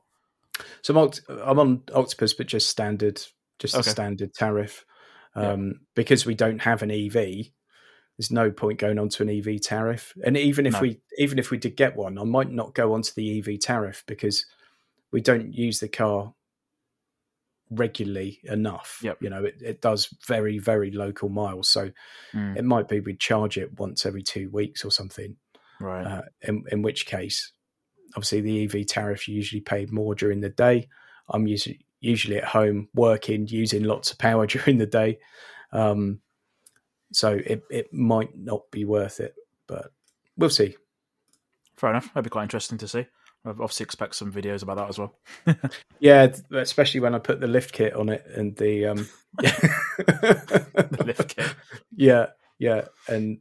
So I'm, I'm on Octopus, but just standard, just Okay. a standard tariff. Yeah. Um, Because we don't have an EV, there's no point going onto an EV tariff. And even if No. we even if we did get one, I might not go onto the EV tariff because we don't use the car regularly enough. Yep. You know, it, it does very, very local miles. So Mm, it might be we charge it once every two weeks or something. Right, Uh, in, in which case, obviously, the EV tariff you usually pay more during the day. I'm usually usually at home working, using lots of power during the day, um, so it it might not be worth it, but we'll see. fair enough. That'd be quite interesting to see. I obviously expect some videos about that as well. Yeah, especially when I put the lift kit on it and the um, The lift kit. Yeah, yeah, and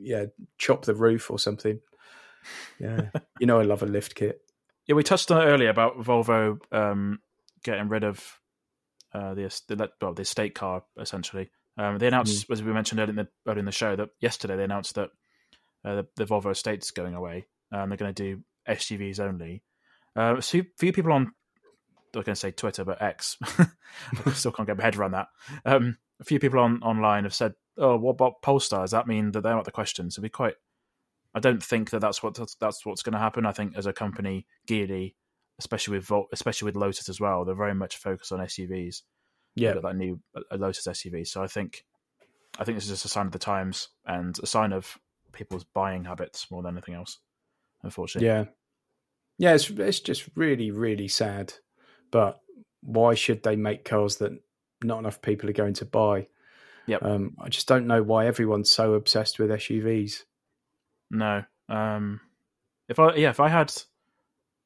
yeah, chop the roof or something. Yeah, you know I love a lift kit. Yeah, we touched on it earlier about Volvo um, getting rid of uh, the the well the estate car essentially. Um, they announced, as we mentioned earlier in the earlier in the show, that yesterday they announced that uh, the, the Volvo estate's going away. Um, they're going to do SUVs only. Uh, so few people on, I was going to say Twitter, but X. I still can't get my head around that. Um, a few people on online have said, "Oh, what about Polestar? Does that mean that they're not the question?" So we quite. I don't think that that's what that's what's going to happen. I think as a company, Geely, especially with Vol- especially with Lotus as well, they're very much focused on SUVs. Yeah, got that new a Lotus SUV. So I think, I think this is just a sign of the times and a sign of people's buying habits more than anything else. Unfortunately, yeah, yeah. It's it's just really really sad, but why should they make cars that not enough people are going to buy? Yep. Um, I just don't know why everyone's so obsessed with SUVs. no. Um, if I yeah, if I had,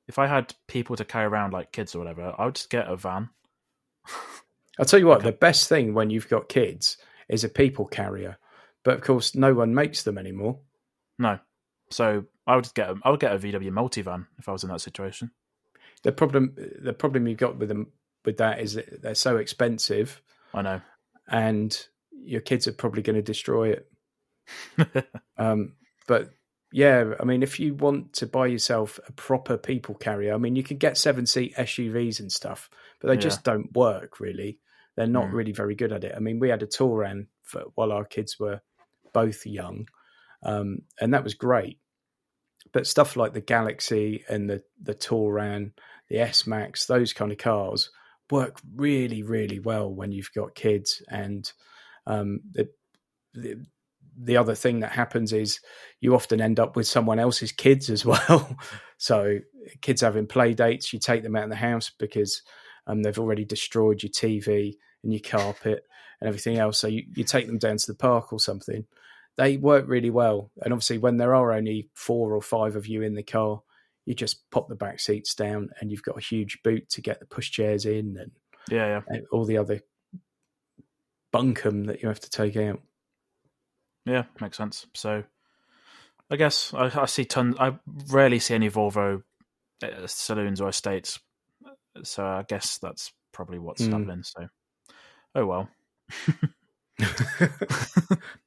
if I had people to carry around like kids or whatever, I would just get a van. I'll tell you what, Okay. the best thing when you've got kids is a people carrier. But of course, no one makes them anymore. No, So I would get a, I would get a VW multivan if I was in that situation. The problem the problem you've got with them with that is that they're so expensive. I know, and your kids are probably going to destroy it. um, but yeah, I mean, if you want to buy yourself a proper people carrier, I mean, you can get seven seat SUVs and stuff, but they yeah. just don't work really. They're not mm. really very good at it. I mean, we had a Touran for while our kids were both young, um, and that was great. But stuff like the Galaxy and the the Touran, the S Max, those kind of cars work really, really well when you've got kids. And um, the, the the other thing that happens is you often end up with someone else's kids as well. so kids having play dates, you take them out of the house because um, they've already destroyed your TV and your carpet and everything else. So you, you take them down to the park or something. They work really well. And obviously, when there are only four or five of you in the car, you just pop the back seats down and you've got a huge boot to get the push chairs in and yeah, yeah. All the other bunkum that you have to take out. Yeah, makes sense. So, I guess I, I see tons. I rarely see any Volvo uh, saloons or estates, so I guess that's probably what's mm. happening. So, oh well.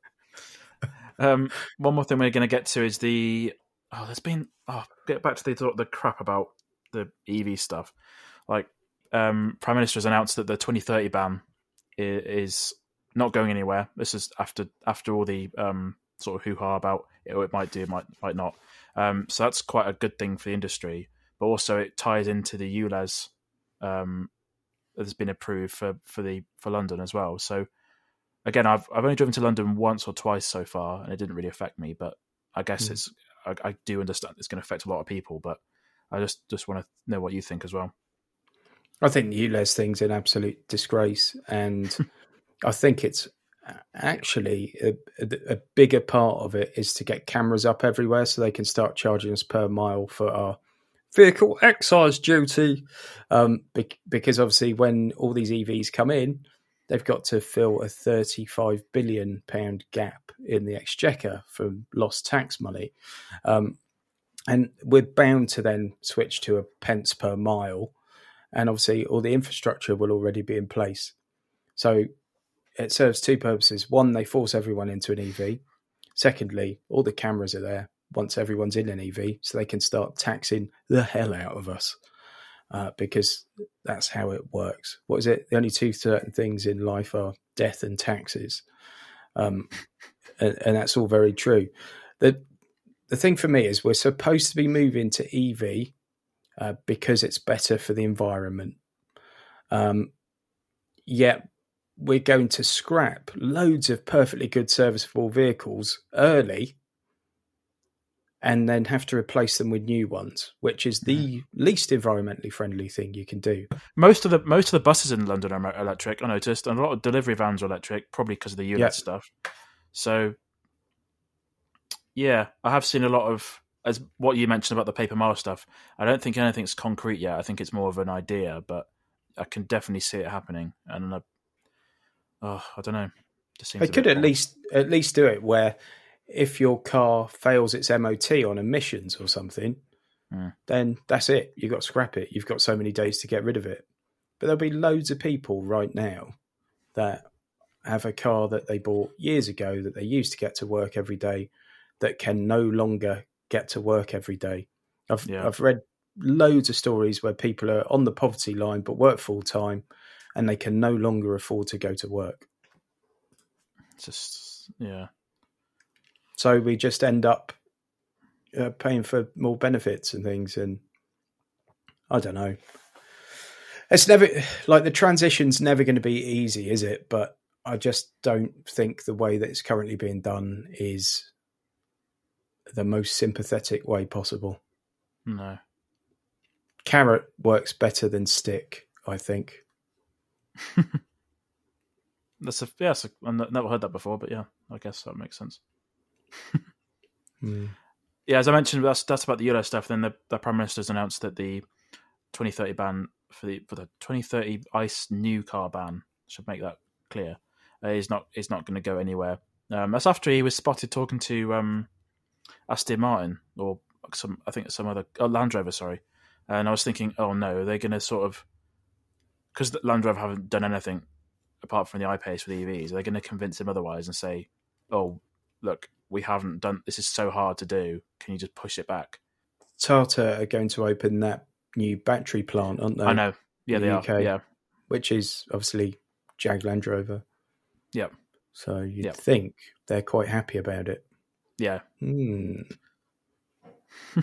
um, one more thing we're going to get to is the oh, there's been oh, get back to the the crap about the EV stuff. Like, um, Prime Minister has announced that the 2030 ban is, is not going anywhere. This is after after all the um, sort of hoo ha about it, it might do, might might not. Um, so that's quite a good thing for the industry, but also it ties into the ULEZ um, that has been approved for for the for London as well. So again, I've I've only driven to London once or twice so far, and it didn't really affect me. But I guess mm. it's I, I, do understand it's going to affect a lot of people. But I just just want to know what you think as well. I think the ULEZ thing's an absolute disgrace, and I think it's actually a, a, a, bigger part of it is to get cameras up everywhere so they can start charging us per mile for our vehicle excise duty. Um, be- because obviously, when all these EVs come in, they've got to fill a 35 billion pound gap in the exchequer from lost tax money. Um, and we're bound to then switch to a pence per mile. And obviously, all the infrastructure will already be in place. So it serves two purposes. One, they force everyone into an EV. Secondly, all the cameras are there once everyone's in an EV, so they can start taxing the hell out of us. Uh, because that's how it works. What is it? The only two certain things in life are death and taxes, um, and, and, that's all very true. the The thing for me is we're supposed to be moving to EV uh, because it's better for the environment. Um, yet we're going to scrap loads of perfectly good serviceable vehicles early and then have to replace them with new ones, which is the least environmentally friendly thing you can do. Most of the most of the buses in London are electric. I noticed, and a lot of delivery vans are electric, probably because of the ULEZ stuff. So, yeah, I have seen a lot of as what you mentioned about the paper mile stuff. I don't think anything's concrete yet. I think it's more of an idea, but I can definitely see it happening, and I oh, I don't know. They could at least at least do it where if your car fails its MOT on emissions or something, mm. then that's it. You've got to scrap it. You've got so many days to get rid of it. But there'll be loads of people right now that have a car that they bought years ago that they used to get to work every day that can no longer get to work every day. I've yeah. I've read loads of stories where people are on the poverty line but work full time and they can no longer afford to go to work. Just yeah. So we just end up uh, paying for more benefits and things, and I don't know. It's never like the transition's never going to be easy, is it? But I just don't think the way that it's currently being done is the most sympathetic way possible. No. Carrot works better than stick, I think. that's a yes. Yeah, I've never heard that before, but yeah, I guess that makes sense. mm. Yeah, as I mentioned, that's that's about the euro stuff. Then the, the prime minister's announced that the 2030 ban for the for the 2030 ICE new car ban should make that clear. Uh, is not is not going to go anywhere. Um, that's after he was spotted talking to um, Aston Martin or some, I think some other oh, Land Rover, sorry. And I was thinking, oh no, they're going to sort of because Land Rover haven't done anything apart from the I-Pace the EVs. Are They're going to convince him otherwise and say, oh, look, we haven't done this is so hard to do. Can you just push it back? Tata are going to open that new battery plant, aren't they? I know. Yeah, they UK, are. Yeah, which is obviously Jag Land Rover. yeah, So you'd think they're quite happy about it. yeah. Hmm.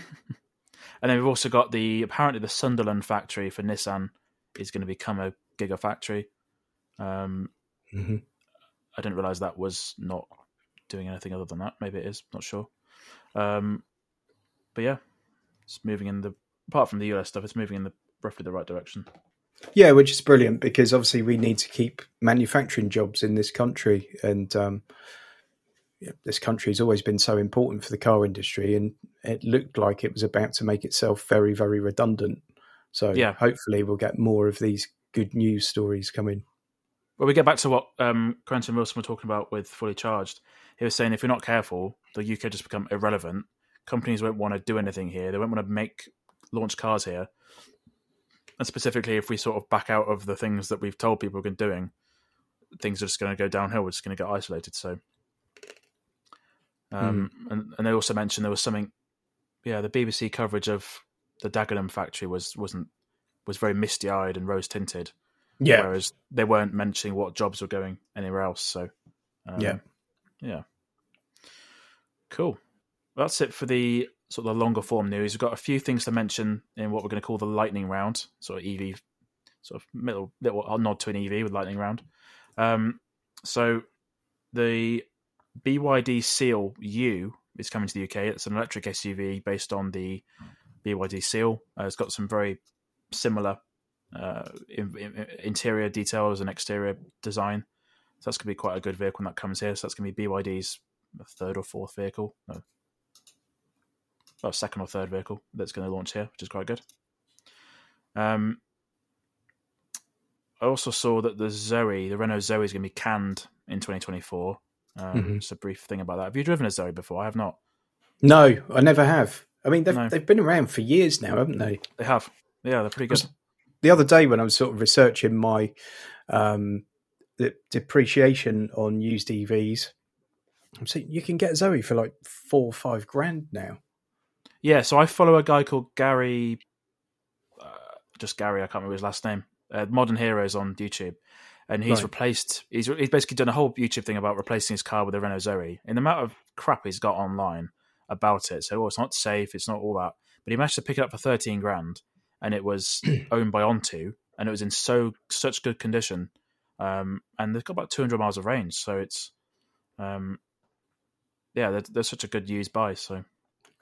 And then we've also got the apparently the Sunderland factory for Nissan is going to become a gigafactory. Um, Mhm. I didn't realize that was not doing anything other than that. Maybe it is. Not sure. Um, but yeah, it's moving in the apart from the US stuff, it's moving in the roughly the right direction. Yeah, which is brilliant because obviously we need to keep manufacturing jobs in this country, and um, yeah, this country has always been so important for the car industry, and it looked like it was about to make itself very, very redundant. So Yeah. hopefully we'll get more of these good news stories coming. Well, we get back to what um, Quentin Wilson were talking about with Fully Charged. He was saying if we're not careful, the UK just become irrelevant. Companies won't want to do anything here. They won't want to make launch cars here. And specifically, if we sort of back out of the things that we've told people we're doing, things are just going to go downhill. We're just going to get isolated. So, um, and and they also mentioned there was something. Yeah, the BBC coverage of the Dagenham factory was wasn't was very misty eyed and rose tinted Yeah, whereas they weren't mentioning what jobs were going anywhere else. So, um, Yeah. Yeah, cool. That's it for the sort of the longer form news. We've got a few things to mention in what we're going to call the lightning round, sort of EV, sort of little little nod to an EV with lightning round. Um, so the BYD Seal U is coming to the UK. It's an electric SUV based on the BYD Seal. Uh, it's got some very similar uh, in, in, interior details and exterior design. So that's going to be quite a good vehicle when that comes here. So that's going to be BYD's third or fourth vehicle. No. Well, second or third vehicle that's going to launch here, which is quite good. Um, I also saw that the Zoe, the Renault Zoe, is going to be canned in 2024. Um, Mhm. Just a brief thing about that. Have you driven a Zoe before? I have not. no, I never have. I mean, they've No. they've been around for years now, haven't they? They have. Yeah, they're pretty good. the other day when I was sort of researching my um, the depreciation on used EVs, I'm saying you can get Zoe for like four or five grand now. Yeah, so I follow a guy called Gary, uh, just Gary. I can't remember his last name. Uh, Modern Heroes on YouTube, and he's Right. replaced. He's he's basically done a whole YouTube thing about replacing his car with a Renault Zoe. And the amount of crap he's got online about it, so oh, it's not safe, it's not all that. But he managed to pick it up for thirteen grand, and it was owned by Onto, and it was in so such good condition. Um, and they've got about two hundred miles of range, so it's, um, yeah, they're, they're such a good used buy. So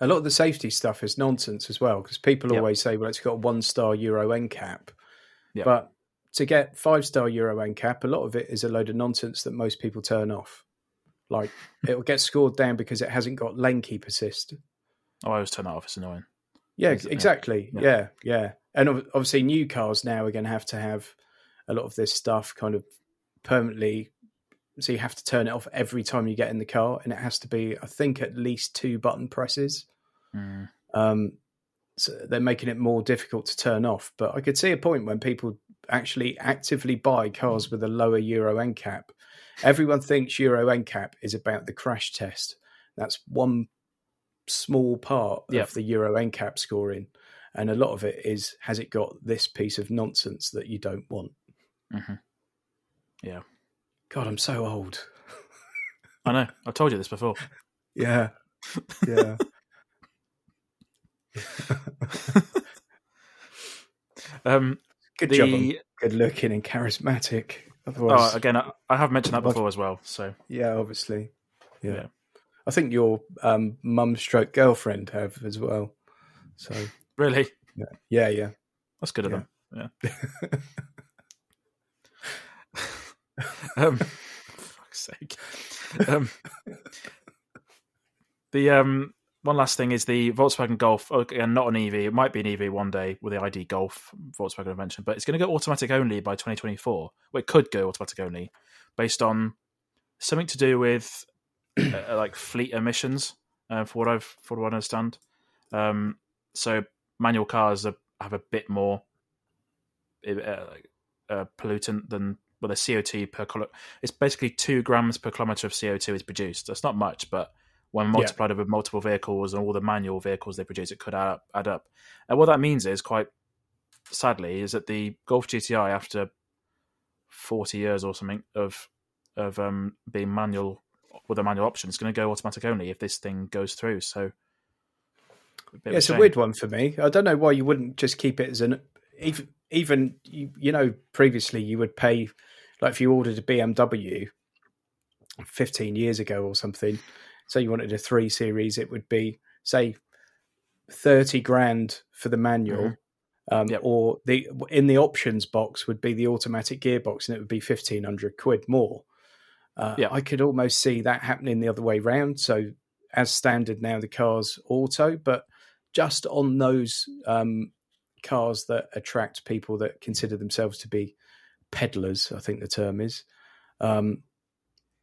A lot of the safety stuff is nonsense as well because people Yep. always say, well, it's got a one star Euro NCAP. Yep. But to get five star Euro NCAP, a lot of it is a load of nonsense that most people turn off. Like it'll get scored down because it hasn't got lane keep assist. oh, I always turn that off. It's annoying. Yeah, it? exactly. Yeah. Yeah. yeah, And obviously, new cars now are going to have to have a lot of this stuff kind of permanently. So you have to turn it off every time you get in the car, and it has to be, I think, at least two button presses. Mm. Um, so they're making it more difficult to turn off. But I could see a point when people actually actively buy cars with a lower Euro NCAP. Everyone thinks Euro NCAP is about the crash test. That's one small part Yep. of the Euro NCAP scoring. And a lot of it is has it got this piece of nonsense that you don't want? Mhm. Yeah. God, I'm so old. I know. I've told you this before. Yeah. Yeah. Um, Good the job. I'm good looking and charismatic. Otherwise, oh, again, I, I have mentioned that before as well. So Yeah, obviously. Yeah. Yeah. I think your um, mum stroke girlfriend have as well. So really, yeah, yeah, yeah. that's good of Yeah. them. Yeah. um, fuck's sake. Um, the um, one last thing is the Volkswagen Golf. oh, Again, not an EV. It might be an EV one day with the ID Golf Volkswagen have mentioned, but it's going to go automatic only by 2024. Well, it could go automatic only based on something to do with uh, like fleet emissions. uh, for what I've for what I understand. Um, so manual cars are, have a bit more uh, uh, pollutant than well, the CO2 per kilo. It's basically two grams per kilometer of CO2 is produced. That's not much, but when multiplied yeah. over multiple vehicles and all the manual vehicles they produce, it could add up. Add up. And what that means is, quite sadly, is that the Golf GTI, after forty years or something of of um, being manual with a manual option, is going to go automatic only if this thing goes through. So yeah, it's a weird one for me. I don't know why you wouldn't just keep it as an even even you, you know previously you would pay like if you ordered a BMW 15 years ago or something, say you wanted a 3 series it would be say 30 grand for the manual. Mm-hmm. Um, yep. or the in the options box would be the automatic gearbox and it would be 1500 quid more. Uh, yeah. I could almost see that happening the other way round. So as standard now, the car's auto, but just on those um, cars that attract people that consider themselves to be peddlers, I think the term is, um,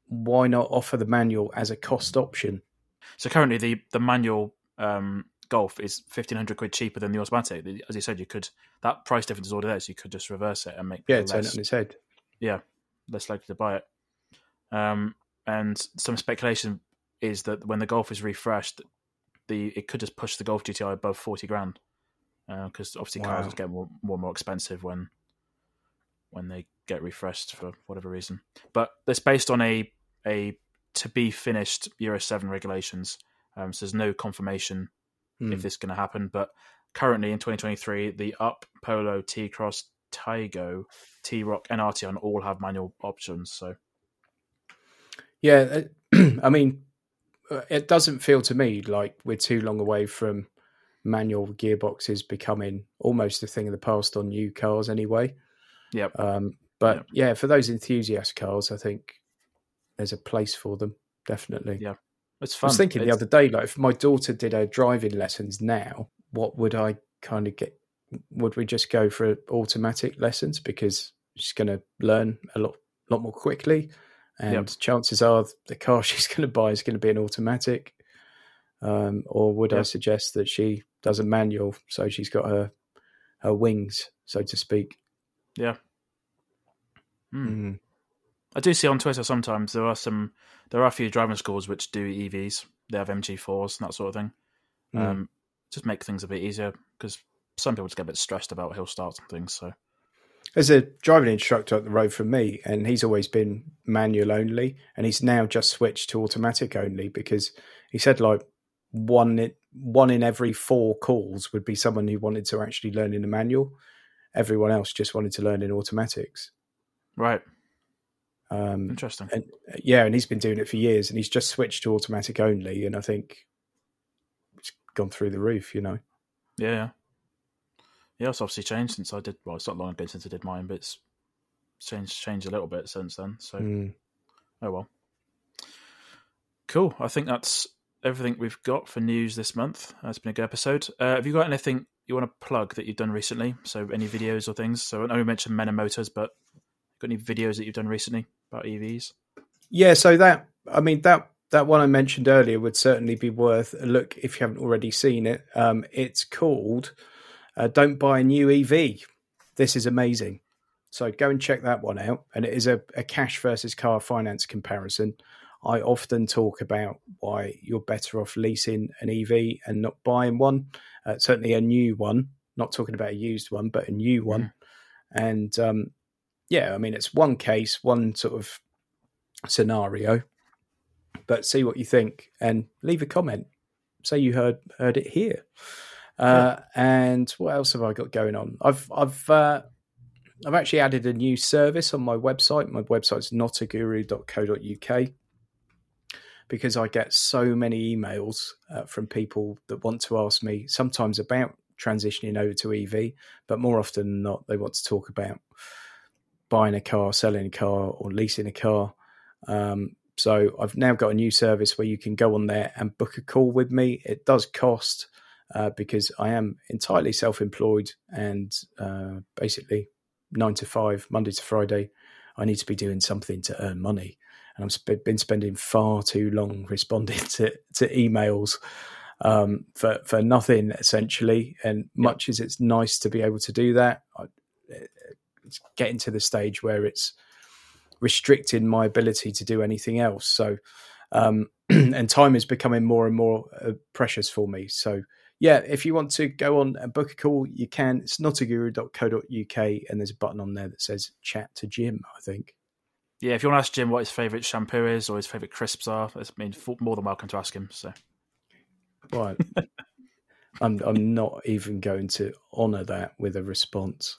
why not offer the manual as a cost option? So currently, the the manual um, Golf is fifteen hundred quid cheaper than the automatic. As you said, you could that price difference is already there, so you could just reverse it and make yeah, turn it on its head. Yeah, less likely to buy it. Um, and some speculation is that when the Golf is refreshed, the it could just push the Golf GTI above forty grand because uh, obviously wow. cars get more, more and more expensive when when they get refreshed for whatever reason. But it's based on a a to be finished Euro seven regulations, um, so there's no confirmation mm. if hmm. this is going to happen. But currently in 2023, the Up, Polo, T Cross, Taigo, T Roc, and Arteon all have manual options. So yeah, I mean, uh, it doesn't feel to me like we're too long away from manual gearboxes becoming almost a thing of the past on new cars anyway. Yep. Um, but yep. yeah, for those enthusiast cars, I think there's a place for them definitely. Yeah, it's fun. I was thinking it's... the other day, like if my daughter did her driving lessons now, what would I kind of get? Would we just go for automatic lessons because she's going to learn a lot, lot more quickly, and yep. chances are the car she's going to buy is going to be an automatic. Um, or would yep. I suggest that she does a manual so she's got her her wings, so to speak? Yeah. Mm. I do see on Twitter sometimes there are some there are a few driving schools which do EVs. They have MG4s and that sort of thing. Mm. Um, just make things a bit easier because some people just get a bit stressed about hill starts and things. So, there's a driving instructor up the road from me, and he's always been manual only, and he's now just switched to automatic only because he said like one one in every four calls would be someone who wanted to actually learn in the manual. Everyone else just wanted to learn in automatics. Right. Um, Interesting. And, yeah, and he's been doing it for years, and he's just switched to automatic only, and I think it's gone through the roof. You know. Yeah. Yeah, it's obviously changed since I did. Well, it's not long ago since I did mine, but it's changed changed a little bit since then. So, mm. oh well. Cool. I think that's everything we've got for news this month. It's been a good episode. Uh, have you got anything you want to plug that you've done recently? So, any videos or things? So, I know we mentioned Men and Motors, but got any videos that you've done recently about EVs? Yeah, so that I mean that that one I mentioned earlier would certainly be worth a look if you haven't already seen it. Um, it's called uh, "Don't Buy a New EV." This is amazing. So go and check that one out. And it is a, a cash versus car finance comparison. I often talk about why you're better off leasing an EV and not buying one. Uh, certainly a new one. Not talking about a used one, but a new one. Mm. And um, yeah, I mean, it's one case, one sort of scenario, but see what you think and leave a comment. Say you heard heard it here. Uh, And what else have I got going on? I've I've uh, I've actually added a new service on my website. My website's notaguru.co.uk because I get so many emails uh, from people that want to ask me sometimes about transitioning over to EV, but more often than not, they want to talk about buying a car, selling a car, or leasing a car. Um, so I've now got a new service where you can go on there and book a call with me. It does cost uh, because I am entirely self-employed and uh, basically nine to five, Monday to Friday. I need to be doing something to earn money, and I've been spending far too long responding to to emails um, for for nothing essentially. And much as it's nice to be able to do that, I, it's getting to the stage where it's restricting my ability to do anything else. So, um, and time is becoming more and more uh, precious for me. So, yeah, if you want to go on and book a call, you can. It's notaguru.co.uk, and there's a button on there that says chat to Jim, I think. Yeah, if you want to ask Jim what his favourite shampoo is or his favourite crisps are, I mean, more than welcome to ask him. So, right, I'm I'm not even going to honour that with a response.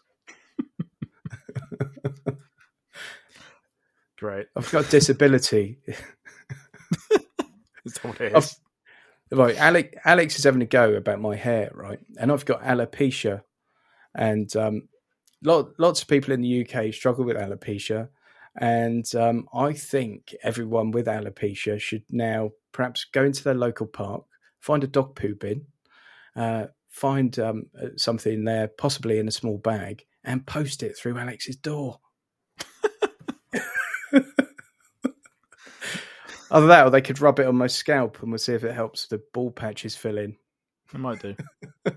Great. I've got disability. right, Alex, Alex is having a go about my hair, right? And I've got alopecia, and um, lot, lots of people in the UK struggle with alopecia. And um, I think everyone with alopecia should now perhaps go into their local park, find a dog poo bin, uh, find um, uh, something there, possibly in a small bag, and post it through Alex's door. Either that, or they could rub it on my scalp, and we'll see if it helps the ball patches fill in. It might do.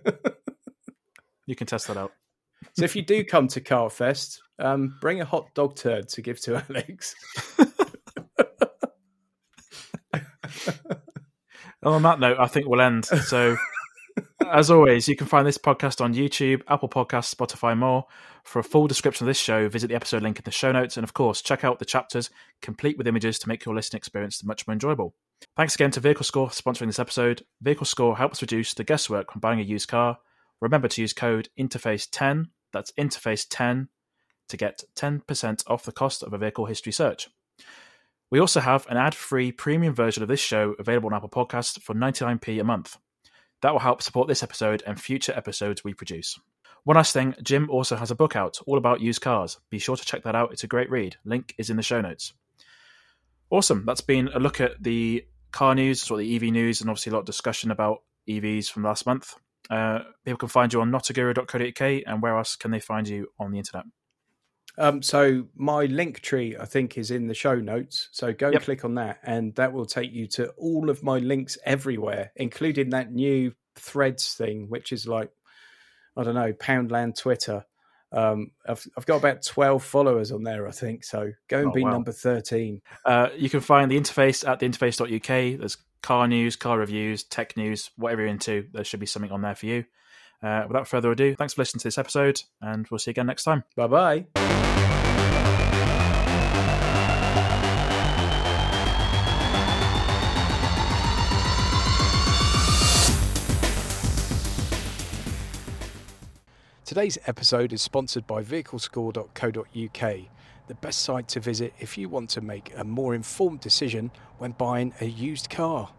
you can test that out. So if you do come to Carfest, um, bring a hot dog turd to give to Alex. on that note, I think we'll end. So as always, you can find this podcast on YouTube, Apple Podcasts, Spotify, more. For a full description of this show, visit the episode link in the show notes. And of course, check out the chapters complete with images to make your listening experience much more enjoyable. Thanks again to Vehicle Score for sponsoring this episode. Vehicle Score helps reduce the guesswork when buying a used car. Remember to use code INTERFACE10, that's INTERFACE10, to get 10% off the cost of a vehicle history search. We also have an ad free premium version of this show available on Apple Podcasts for 99p a month. That will help support this episode and future episodes we produce. One last thing, Jim also has a book out all about used cars. Be sure to check that out. It's a great read. Link is in the show notes. Awesome. That's been a look at the car news, sort of the EV news, and obviously a lot of discussion about EVs from last month. Uh, people can find you on notaguru.co.uk, and where else can they find you on the internet? Um, so my link tree, I think, is in the show notes. So go yep. and click on that, and that will take you to all of my links everywhere, including that new Threads thing, which is like I don't know, Poundland Twitter. Um, I've, I've got about 12 followers on there, I think. So go and oh, be wow. number 13. Uh, you can find the interface at theinterface.uk. There's car news, car reviews, tech news, whatever you're into. There should be something on there for you. Uh, without further ado, thanks for listening to this episode, and we'll see you again next time. Bye bye. Today's episode is sponsored by vehiclescore.co.uk, the best site to visit if you want to make a more informed decision when buying a used car.